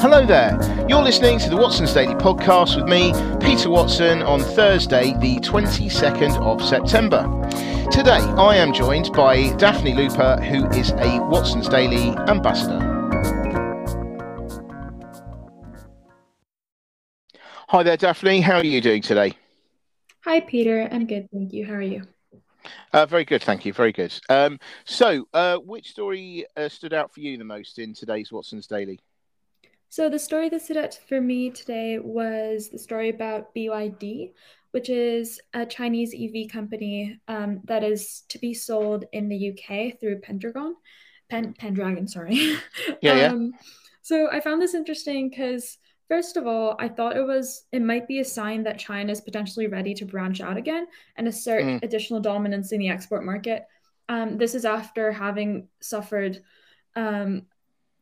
Hello there. You're listening to the Watson's Daily Podcast with me, Peter Watson, on Thursday, the 22nd of September. Today, I am joined by Daphne Looper, who is a Watson's Daily ambassador. Hi there, Daphne. How are you doing today? Hi, Peter. I'm good, thank you. How are you? Uh, very good, thank you. Very good. Um, so, uh, which story uh, stood out for you the most in today's Watson's Daily? So, the story that stood out for me today was the story about BYD, which is a Chinese EV company um, that is to be sold in the UK through Pendragon. Pen- Pendragon, sorry. Yeah, yeah. um, so, I found this interesting because, first of all, I thought it was it might be a sign that China is potentially ready to branch out again and assert Mm. additional dominance in the export market. Um, this is after having suffered um,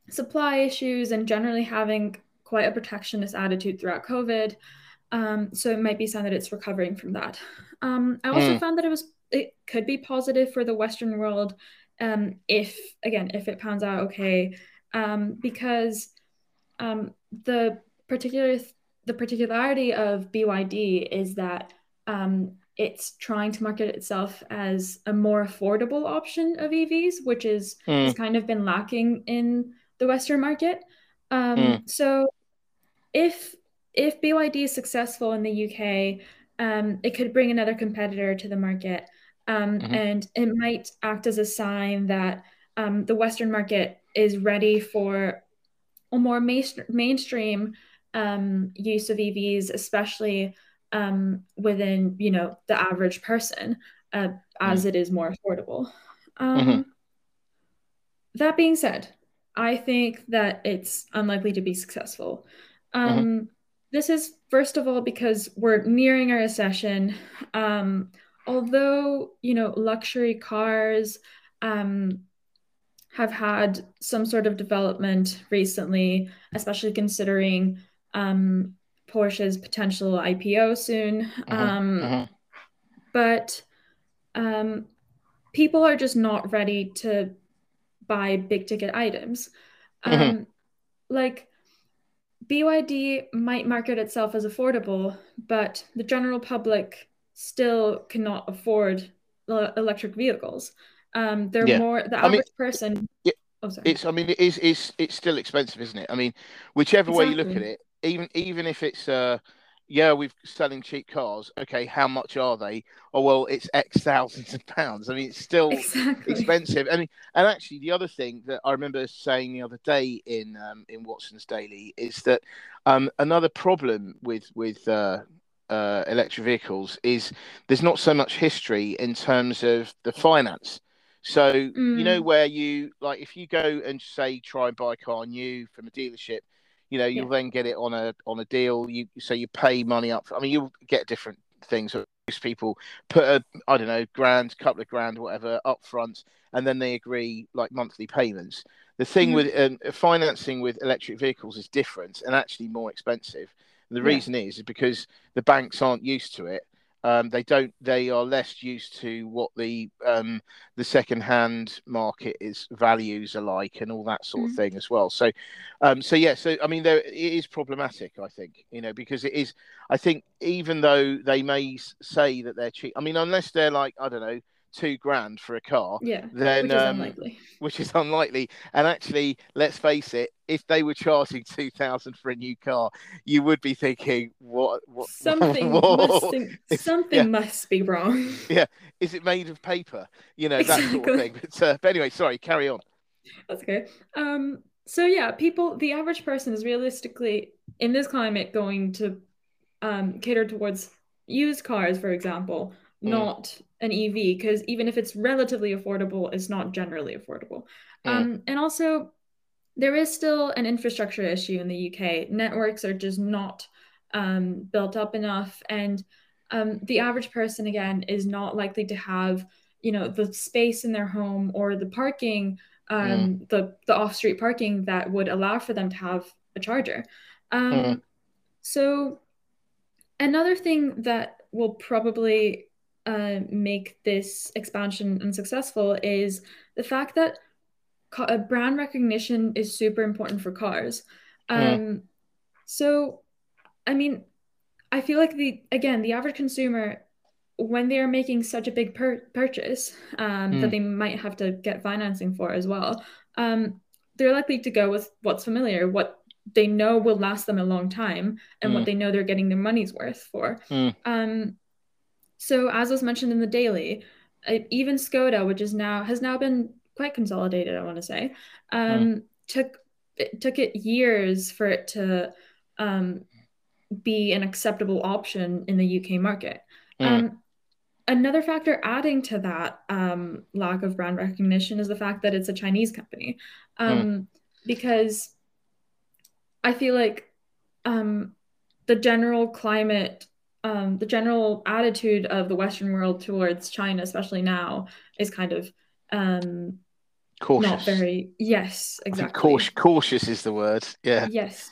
supply issues and generally having quite a protectionist attitude throughout COVID. Um, so it might be a sign that it's recovering from that. Um, I also Mm. found that it was it could be positive for the Western world um, if again if it pans out okay, um, because um, the particular the particularity of BYD is that um, it's trying to market itself as a more affordable option of EVs, which is Mm. has kind of been lacking in the Western market. Um, Mm. So if if BYD is successful in the UK, um, it could bring another competitor to the market, um, Mhm. and it might act as a sign that um, the Western market is ready for a more main- mainstream um, use of EVs, especially um, within you know the average person, uh, as it is more affordable. Um, That being said, I think that it's unlikely to be successful. Um, This is first of all because we're nearing a recession. Um, although you know luxury cars um, have had some sort of development recently, especially considering um, Porsche's potential IPO soon. Um, Mhm. But um, people are just not ready to buy big ticket items. Um, Mhm. Like BYD might market itself as affordable, but the general public still cannot afford el- electric vehicles. Um, they're Yeah. more the I mean, average person. yeah, Oh. It's, I mean, it is, it's, it's still expensive, isn't it? I mean, whichever way you look at it, even, even if it's, uh, yeah, we're selling cheap cars. Okay, how much are they? Oh, well, it's X thousands of pounds. I mean, it's still Exactly. expensive. And and actually, the other thing that I remember saying the other day in um, in Watson's Daily is that um, another problem with with uh, uh, electric vehicles is there's not so much history in terms of the finance. So you know Mm, where you like if you go and say try and buy a car new from a dealership, you know you'll then get it on a on a deal. You so you pay money up. For, I mean you'll get different things. Most people put a I don't know grand, couple of grand, whatever up front, and then they agree like monthly payments. The thing Mhm. with um, financing with electric vehicles is different and actually more expensive. And the Yeah. reason is, is because the banks aren't used to it. Um, they don't. They are less used to what the um, the second-hand market is values are like, and all that sort of Mhm. thing as well. So, um, so yeah. So I mean, there it is problematic. I think you know because it is. I think even though they may say that they're cheap, I mean, unless they're like I don't know two grand for a car, Yeah, then which is um, unlikely. which is unlikely. And actually, let's face it, if they were charging two thousand for a new car, you would be thinking, what, what, Something must think, something yeah. must be wrong. Yeah, is it made of paper? You know that sort of Exactly. thing. But, uh, but anyway, sorry, carry on. That's okay. Um, so yeah, people, the average person is realistically in this climate going to um, cater towards used cars, for example, Mm. not an EV, because even if it's relatively affordable, it's not generally affordable. Mm. Um, and also, there is still an infrastructure issue in the UK. Networks are just not um, built up enough, and um, the average person again is not likely to have, you know, the space in their home or the parking, um, the the off-street parking that would allow for them to have a charger. Um, Mm. So another thing that will probably uh, make this expansion unsuccessful is the fact that uh, brand recognition is super important for cars. Um, mm. So, I mean, I feel like the again the average consumer when they are making such a big pur- purchase um, mm. that they might have to get financing for as well, um, they're likely to go with what's familiar, what they know will last them a long time, and mm. what they know they're getting their money's worth for. Mm. Um, so, as was mentioned in the daily, uh, even Skoda, which is now has now been quite consolidated, I want to say, um, mm. took it took it years for it to um, be an acceptable option in the UK market. Mm. Um, another factor adding to that um, lack of brand recognition is the fact that it's a Chinese company, um, mm. because I feel like um, the general climate, um, the general attitude of the Western world towards China, especially now, is kind of um, cautious. Not very. Yes, exactly. Cautious, cautious is the word. Yeah. Yes.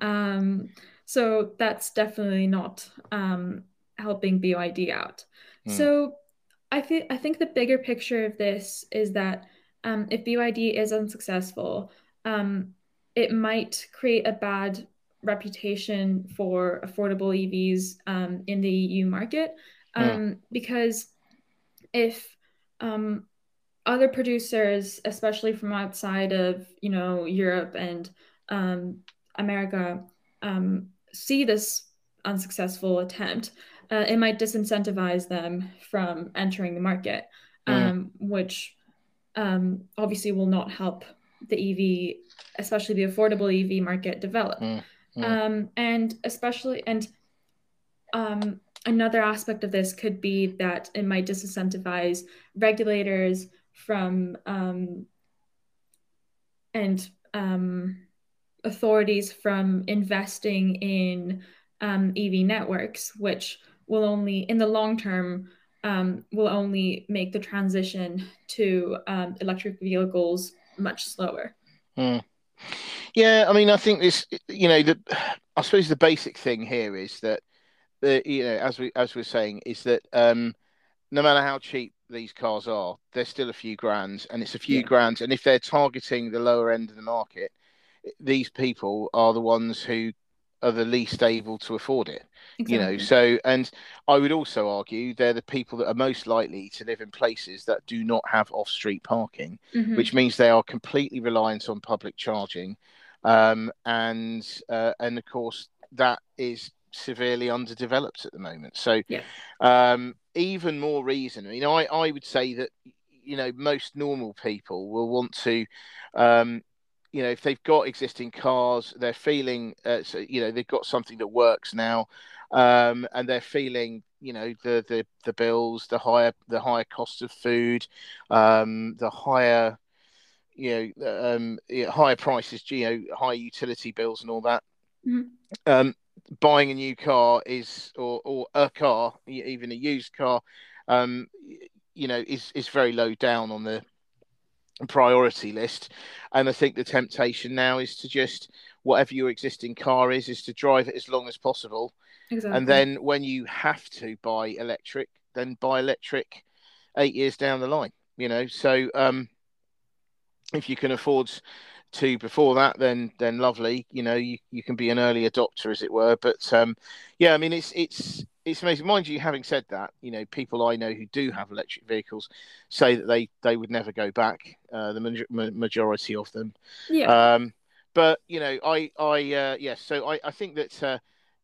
Um, so that's definitely not um, helping BYD out. Mm. So I think I think the bigger picture of this is that um, if BYD is unsuccessful, um, it might create a bad reputation for affordable EVs um, in the EU market mm. because if um, other producers, especially from outside of you know Europe and um, America, um, see this unsuccessful attempt, uh, it might disincentivize them from entering the market, mm. um, mm. which um, obviously will not help the EV, especially the affordable EV market, develop. Mm. Um, and especially, and um, another aspect of this could be that it might disincentivize regulators from um, and um, authorities from investing in um, EV networks, which will only, in the long term, um, will only make the transition to um, electric vehicles much slower. Mm. Yeah, I mean, I think this, you know, the, I suppose the basic thing here is that, the, you know, as we as we're saying, is that um, no matter how cheap these cars are, they're still a few grand, and it's a few yeah. grand. And if they're targeting the lower end of the market, these people are the ones who are the least able to afford it. Exactly. You know, so and I would also argue they're the people that are most likely to live in places that do not have off-street parking, mm-hmm. which means they are completely reliant on public charging, um, and uh, and of course that is severely underdeveloped at the moment. So, yeah. um, even more reason. You know, I, I would say that you know most normal people will want to um, you know if they've got existing cars they're feeling uh, so, you know they've got something that works now um, and they're feeling you know the, the the bills the higher the higher cost of food um, the higher you know um, higher prices you know higher utility bills and all that mm-hmm. um, buying a new car is or or a car even a used car um, you know is is very low down on the priority list. And I think the temptation now is to just whatever your existing car is, is to drive it as long as possible. Exactly. And then when you have to buy electric, then buy electric eight years down the line. You know, so um, if you can afford to before that, then then lovely. You know, you, you can be an early adopter, as it were. But um, yeah, I mean, it's it's it's amazing. Mind you, having said that, you know, people I know who do have electric vehicles say that they they would never go back. Uh, the ma- majority of them. Yeah. Um, but you know, I I uh, yes, yeah, so I I think that uh,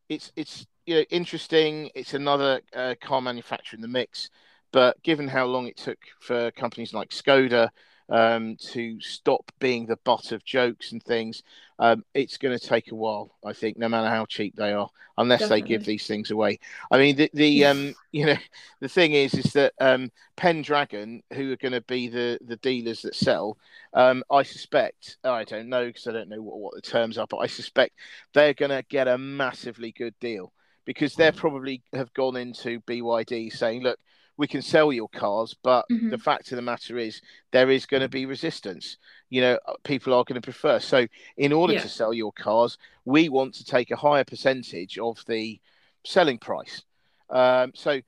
it's it's you know interesting. It's another uh, car manufacturer in the mix. But given how long it took for companies like Skoda um, to stop being the butt of jokes and things, um, it's going to take a while. I think, no matter how cheap they are, unless Definitely. they give these things away. I mean, the, the um, you know, the thing is, is that um, Pendragon, who are going to be the the dealers that sell, um, I suspect, I don't know because I don't know what, what the terms are, but I suspect they're going to get a massively good deal because they probably have gone into BYD saying, look we can sell your cars, but mm-hmm. the fact of the matter is there is going to be resistance. You know, uh, people are going to prefer. So, in order yeah. to sell your cars, we want to take a higher percentage of the selling price. Um, so,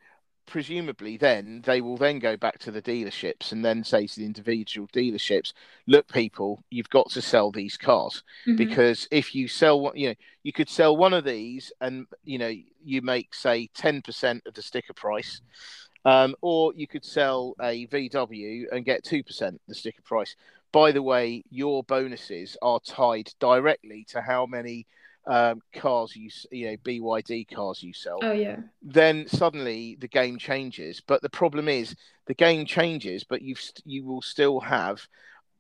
presumably then they will then go back to the dealerships and then say to the individual dealerships look people you've got to sell these cars Mhm. because if you sell one you know you could sell one of these and you know you make say 10% of the sticker price um, or you could sell a vw and get 2% the sticker price by the way your bonuses are tied directly to how many um, cars you you know byd cars you sell Oh yeah. then suddenly the game changes. But the problem is the game changes, but you've you will still have,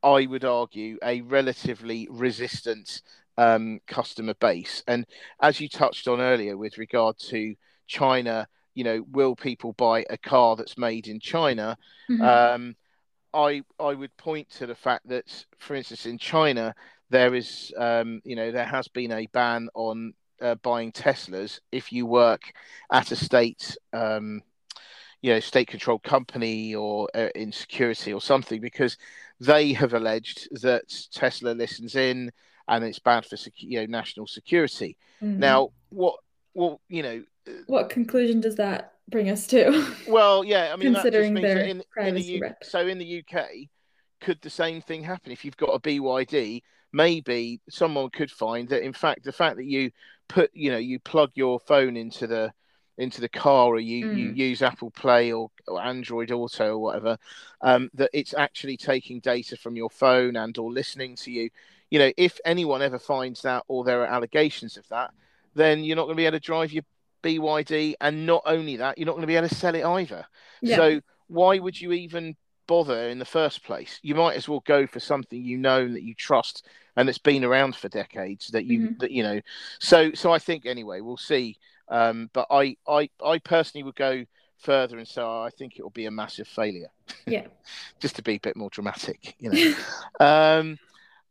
I would argue, a relatively resistant um, customer base. And as you touched on earlier, with regard to China, you know, will people buy a car that's made in China? Mhm. Um, I I would point to the fact that, for instance, in China, there is, um, you know, there has been a ban on uh, buying Teslas if you work at a state, um, you know, state-controlled company or uh, in security or something, because they have alleged that Tesla listens in and it's bad for, you know, national security. Mhm. Now, what, well, you know, what conclusion does that bring us to? Well, yeah, I mean, Considering their in, in the privacy U- rep. so in the UK, could the same thing happen if you've got a BYD? Maybe someone could find that, in fact, the fact that you put, you know, you plug your phone into the into the car or you, you Mm. use Apple Play or, or Android Auto or whatever, um, that it's actually taking data from your phone and or listening to you. You know, if anyone ever finds that or there are allegations of that, then you're not going to be able to drive your BYD, and not only that, you're not going to be able to sell it either. Yeah. So why would you even bother in the first place? You might as well go for something you know that you trust and that's been around for decades. That you Mhm. that you know. So so I think anyway, we'll see. Um, but I I I personally would go further and say I think it will be a massive failure. Yeah. Just to be a bit more dramatic, you know. um,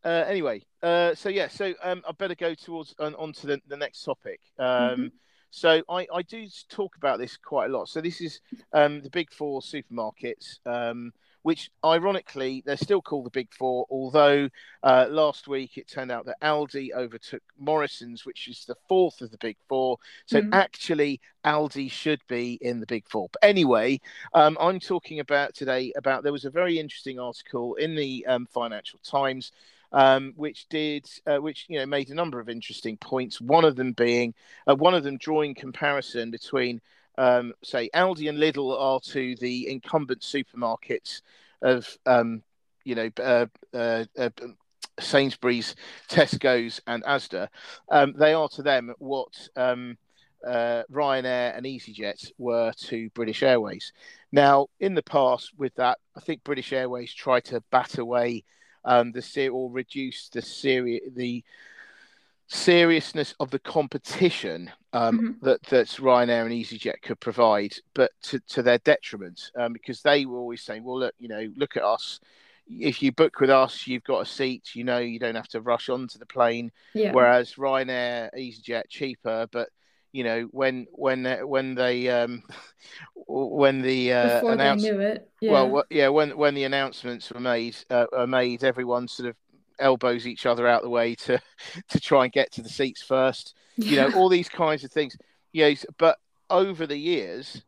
uh, anyway, uh, so yeah, so um, I better go towards on, on to the, the next topic. Um, Mhm. So I, I do talk about this quite a lot. So this is um, the big four supermarkets, um, which ironically they're still called the big four. Although uh, last week it turned out that Aldi overtook Morrison's, which is the fourth of the big four. So Mhm. actually Aldi should be in the big four. But anyway, um, I'm talking about today about there was a very interesting article in the um, Financial Times. Um, which did, uh, which you know, made a number of interesting points. One of them being, uh, one of them drawing comparison between, um, say, Aldi and Lidl are to the incumbent supermarkets of, um, you know, uh, uh, uh, Sainsbury's, Tesco's, and Asda. Um, they are to them what um, uh, Ryanair and EasyJet were to British Airways. Now, in the past, with that, I think British Airways tried to bat away um, the ser- or reduce the seri- the seriousness of the competition um, Mhm. that that Ryanair and EasyJet could provide, but to, to their detriment, um, because they were always saying, "Well, look, you know, look at us. If you book with us, you've got a seat. You know, you don't have to rush onto the plane. Yeah. Whereas Ryanair, EasyJet, cheaper, but you know, when when when they um, when the uh, Before announce- it. Yeah. well, yeah, when when the announcements were made, uh, are made, everyone sort of elbows each other out the way to to try and get to the seats first. You know, all these kinds of things. Yeah, s- but over the years,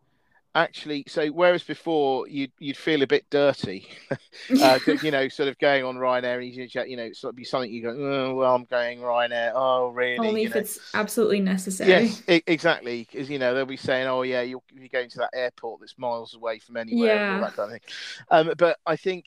actually, so whereas before you'd you'd feel a bit dirty, uh, you know, sort of going on Ryanair and EasyJet, you know, sort of be something you go, oh, well, I'm going Ryanair. Oh, really? Only you if know? it's absolutely necessary. Yes, exactly. Because you know they'll be saying, "Oh yeah, you're, you're going to that airport that's miles away from anywhere," and all Yeah. that kind of thing. Um, but I think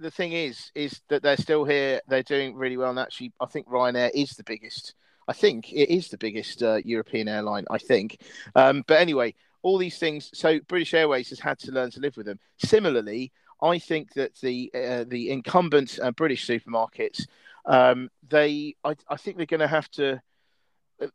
the thing is, is that they're still here. They're doing really well, and actually, I think Ryanair is the biggest. I think it is the biggest uh, European airline. I think. Um, but anyway, all these things. So British Airways has had to learn to live with them. Similarly, I think that the uh, the incumbent uh, British supermarkets, um, they, I, I think they're going to have to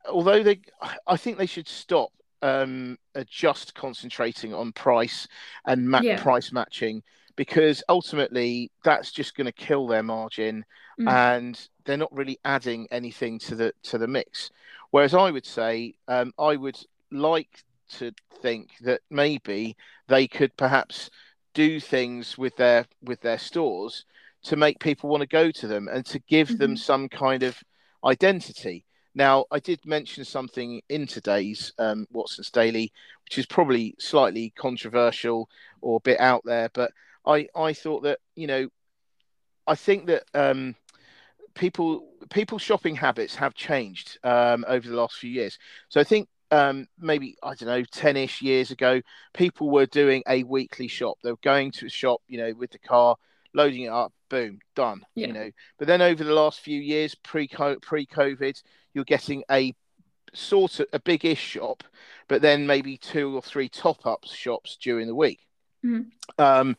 although they, I think they should stop um, uh, just concentrating on price and ma- Yeah. price matching because ultimately that's just going to kill their margin Mm. and they're not really adding anything to the to the mix. Whereas I would say um, I would like to think that maybe they could perhaps do things with their with their stores to make people want to go to them and to give them Mhm. some kind of identity. Now, I did mention something in today's um, Watson's Daily, which is probably slightly controversial or a bit out there, but I, I thought that, you know, I think that um, people people's shopping habits have changed um, over the last few years. So I think um, maybe I don't know, ten-ish years ago, people were doing a weekly shop. They were going to a shop, you know, with the car, loading it up, boom, done. Yeah. You know, but then over the last few years, pre pre COVID, you're getting a sort of a big-ish shop, but then maybe two or three top-ups shops during the week. Mm-hmm. Um,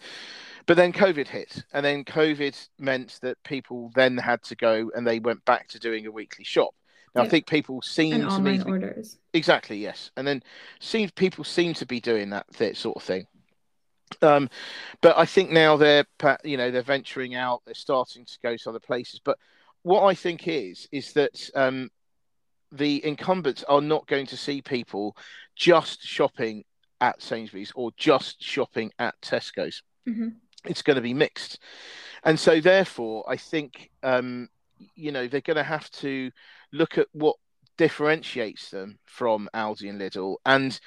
but then COVID hit, and then COVID meant that people then had to go and they went back to doing a weekly shop. Now, I think people seem and to online be orders. exactly yes, and then seems people seem to be doing that sort of thing. Um, but I think now they're you know they're venturing out, they're starting to go to other places. But what I think is is that um, the incumbents are not going to see people just shopping at Sainsbury's or just shopping at Tesco's. Mm-hmm. It's going to be mixed, and so therefore I think um, you know they're going to have to look at what differentiates them from Aldi and Lidl, and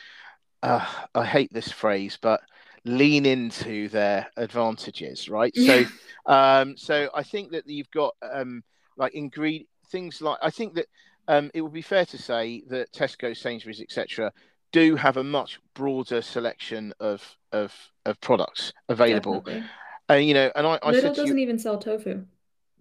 uh, I hate this phrase, but lean into their advantages, right? Yeah. So, um, so I think that you've got um, like ingredient things like I think that um, it would be fair to say that Tesco, Sainsbury's, etc., do have a much broader selection of of of products available. And you know, and I, I Lidl doesn't you, even sell tofu.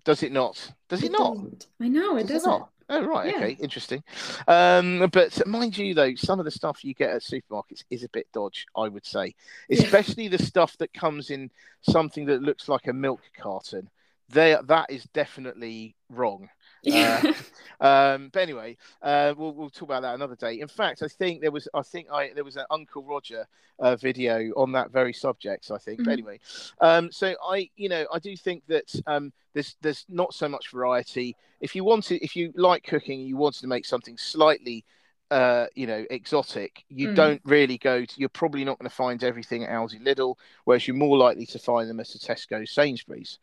Does it not? Does it, it not? Doesn't. I know it does not. Oh right, yeah. okay, interesting. Um, but mind you, though, some of the stuff you get at supermarkets is a bit dodge, I would say, especially yeah. the stuff that comes in something that looks like a milk carton. There, that is definitely wrong. Uh, um, but anyway, uh, we'll, we'll talk about that another day. In fact, I think there was I think I there was an Uncle Roger uh, video on that very subject. I think. Mm-hmm. But anyway, um, so I you know I do think that um, there's there's not so much variety. If you wanted, if you like cooking, you wanted to make something slightly uh, you know, exotic, you mm. don't really go to, you're probably not going to find everything at Aldi Lidl, whereas you're more likely to find them at a Tesco Sainsbury's.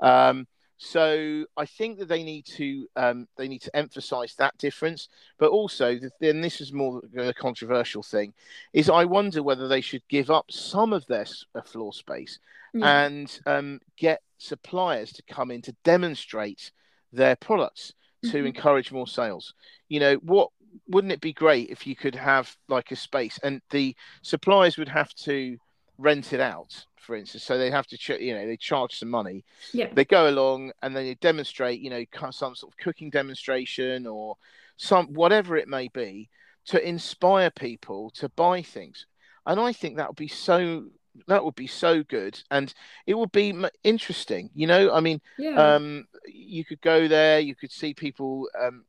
Um, so I think that they need to um, they need to emphasise that difference, but also then this is more a controversial thing, is I wonder whether they should give up some of their uh, floor space yeah. and um, get suppliers to come in to demonstrate their products to mm-hmm. encourage more sales. You know what? Wouldn't it be great if you could have like a space and the suppliers would have to rent it out for instance. So they have to, ch- you know, they charge some money. Yeah. They go along and then they demonstrate, you know, some sort of cooking demonstration or some whatever it may be to inspire people to buy things. And I think that would be so that would be so good and it would be interesting you know i mean yeah. um you could go there you could see people um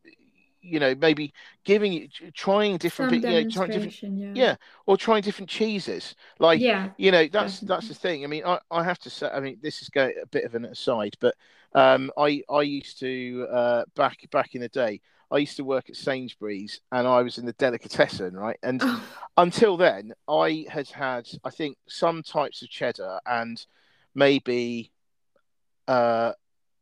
you know maybe giving trying different you know, trying different yeah. yeah or trying different cheeses like yeah you know that's definitely. that's the thing i mean I, I have to say i mean this is going a bit of an aside but um i i used to uh back back in the day I used to work at Sainsbury's and I was in the delicatessen, right? And oh. until then, I had had, I think, some types of cheddar and maybe uh,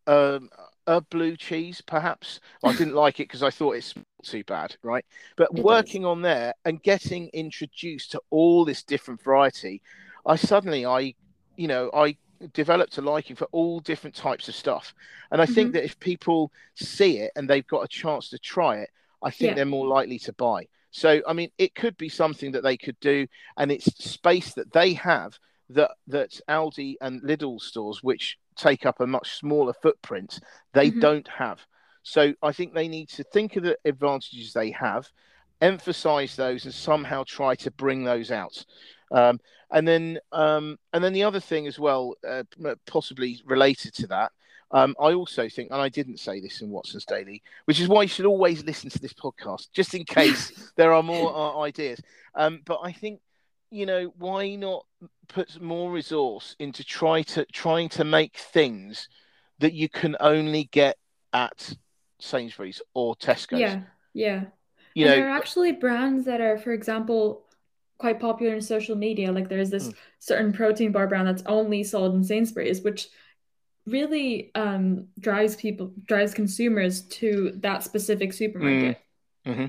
um, a blue cheese, perhaps. I didn't like it because I thought it smelled too bad, right? But it working does. on there and getting introduced to all this different variety, I suddenly, I, you know, I developed a liking for all different types of stuff. And I mm-hmm. think that if people see it and they've got a chance to try it, I think yeah. they're more likely to buy. So, I mean, it could be something that they could do, and it's space that they have that that Aldi and Lidl stores, which take up a much smaller footprint, they mm-hmm. don't have. So I think they need to think of the advantages they have, emphasize those, and somehow try to bring those out. Um, and then, um, and then the other thing as well, uh, possibly related to that, um, I also think, and I didn't say this in Watson's Daily, which is why you should always listen to this podcast, just in case there are more uh, ideas. Um, but I think you know, why not put more resource into try to trying to make things that you can only get at Sainsbury's or Tesco's? Yeah, yeah. You and know, there are actually brands that are, for example, quite popular in social media. Like there's this mm. certain protein bar brand that's only sold in Sainsbury's, which really um, drives people drives consumers to that specific supermarket. Mm. Mm-hmm.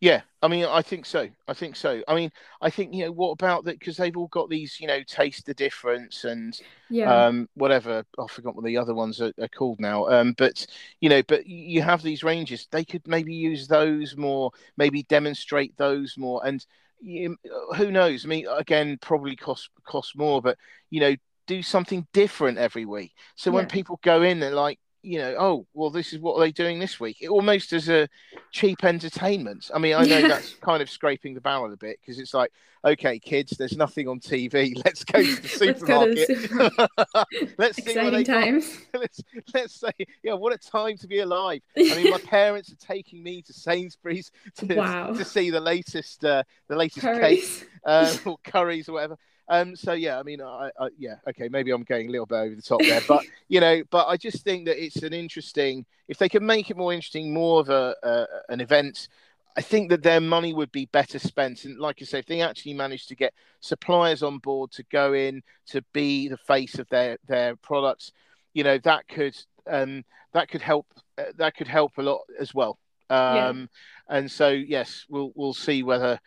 Yeah, I mean, I think so. I think so. I mean, I think you know what about that because they've all got these, you know, taste the difference and Yeah. um, whatever. I forgot what the other ones are, are called now. Um, but you know, but you have these ranges. They could maybe use those more, maybe demonstrate those more, and you, who knows? I mean, again, probably cost cost more, but you know, do something different every week. So when people go in, they're like, you know, oh, well, this is what they're they doing this week? It almost as a cheap entertainment. I mean, I know Yeah. that's kind of scraping the barrel a bit because it's like, okay, kids, there's nothing on TV. Let's go to the Let's to the supermarket. Let's see what they times. let's let's say, yeah, what a time to be alive. I mean, my parents are taking me to Sainsbury's to, Wow. to see the latest uh, the latest cake Curries. uh, or curries or whatever. Um, so yeah, I mean, I, I, yeah, okay, maybe I'm going a little bit over the top there, but you know, but I just think that it's an interesting. If they can make it more interesting, more of a, a an event, I think that their money would be better spent. And like I say, if they actually manage to get suppliers on board to go in to be the face of their their products, you know, that could um, that could help uh, that could help a lot as well. Yeah. Um, and so yes, we'll we'll see whether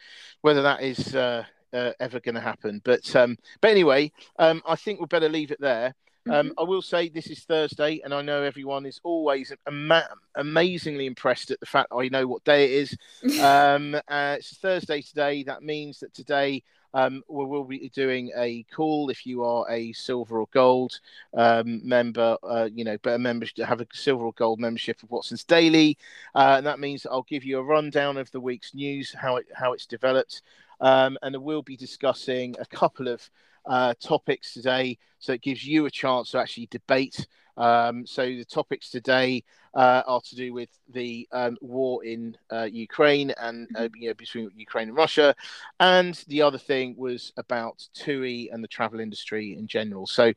whether that is uh, uh, ever going to happen. But um, but anyway, um, I think we would better leave it there. Um, Mhm. I will say this is Thursday, and I know everyone is always ama- amazingly impressed at the fact I know what day it is. Um, uh, it's Thursday today. That means that today um, we will be doing a call if you are a silver or gold um, member, uh, you know, but a member have a silver or gold membership of Watson's Daily, uh, and that means I'll give you a rundown of the week's news, how it how it's developed, um, and we'll be discussing a couple of uh, topics today, so it gives you a chance to actually debate. Um, so the topics today uh, are to do with the um, war in uh, Ukraine and uh, you know between Ukraine and Russia, and the other thing was about TUI and the travel industry in general. So,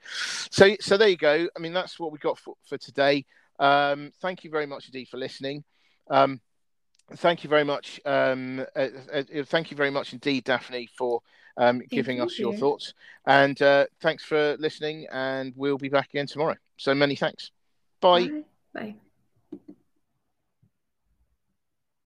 so so there you go. I mean that's what we got for, for today. Um, thank you very much indeed for listening. Um, thank you very much. Um, uh, uh, uh, thank you very much indeed, Daphne, for um, giving you, us your thoughts. And uh, thanks for listening. And we'll be back again tomorrow. So many thanks. Bye. Bye. Bye.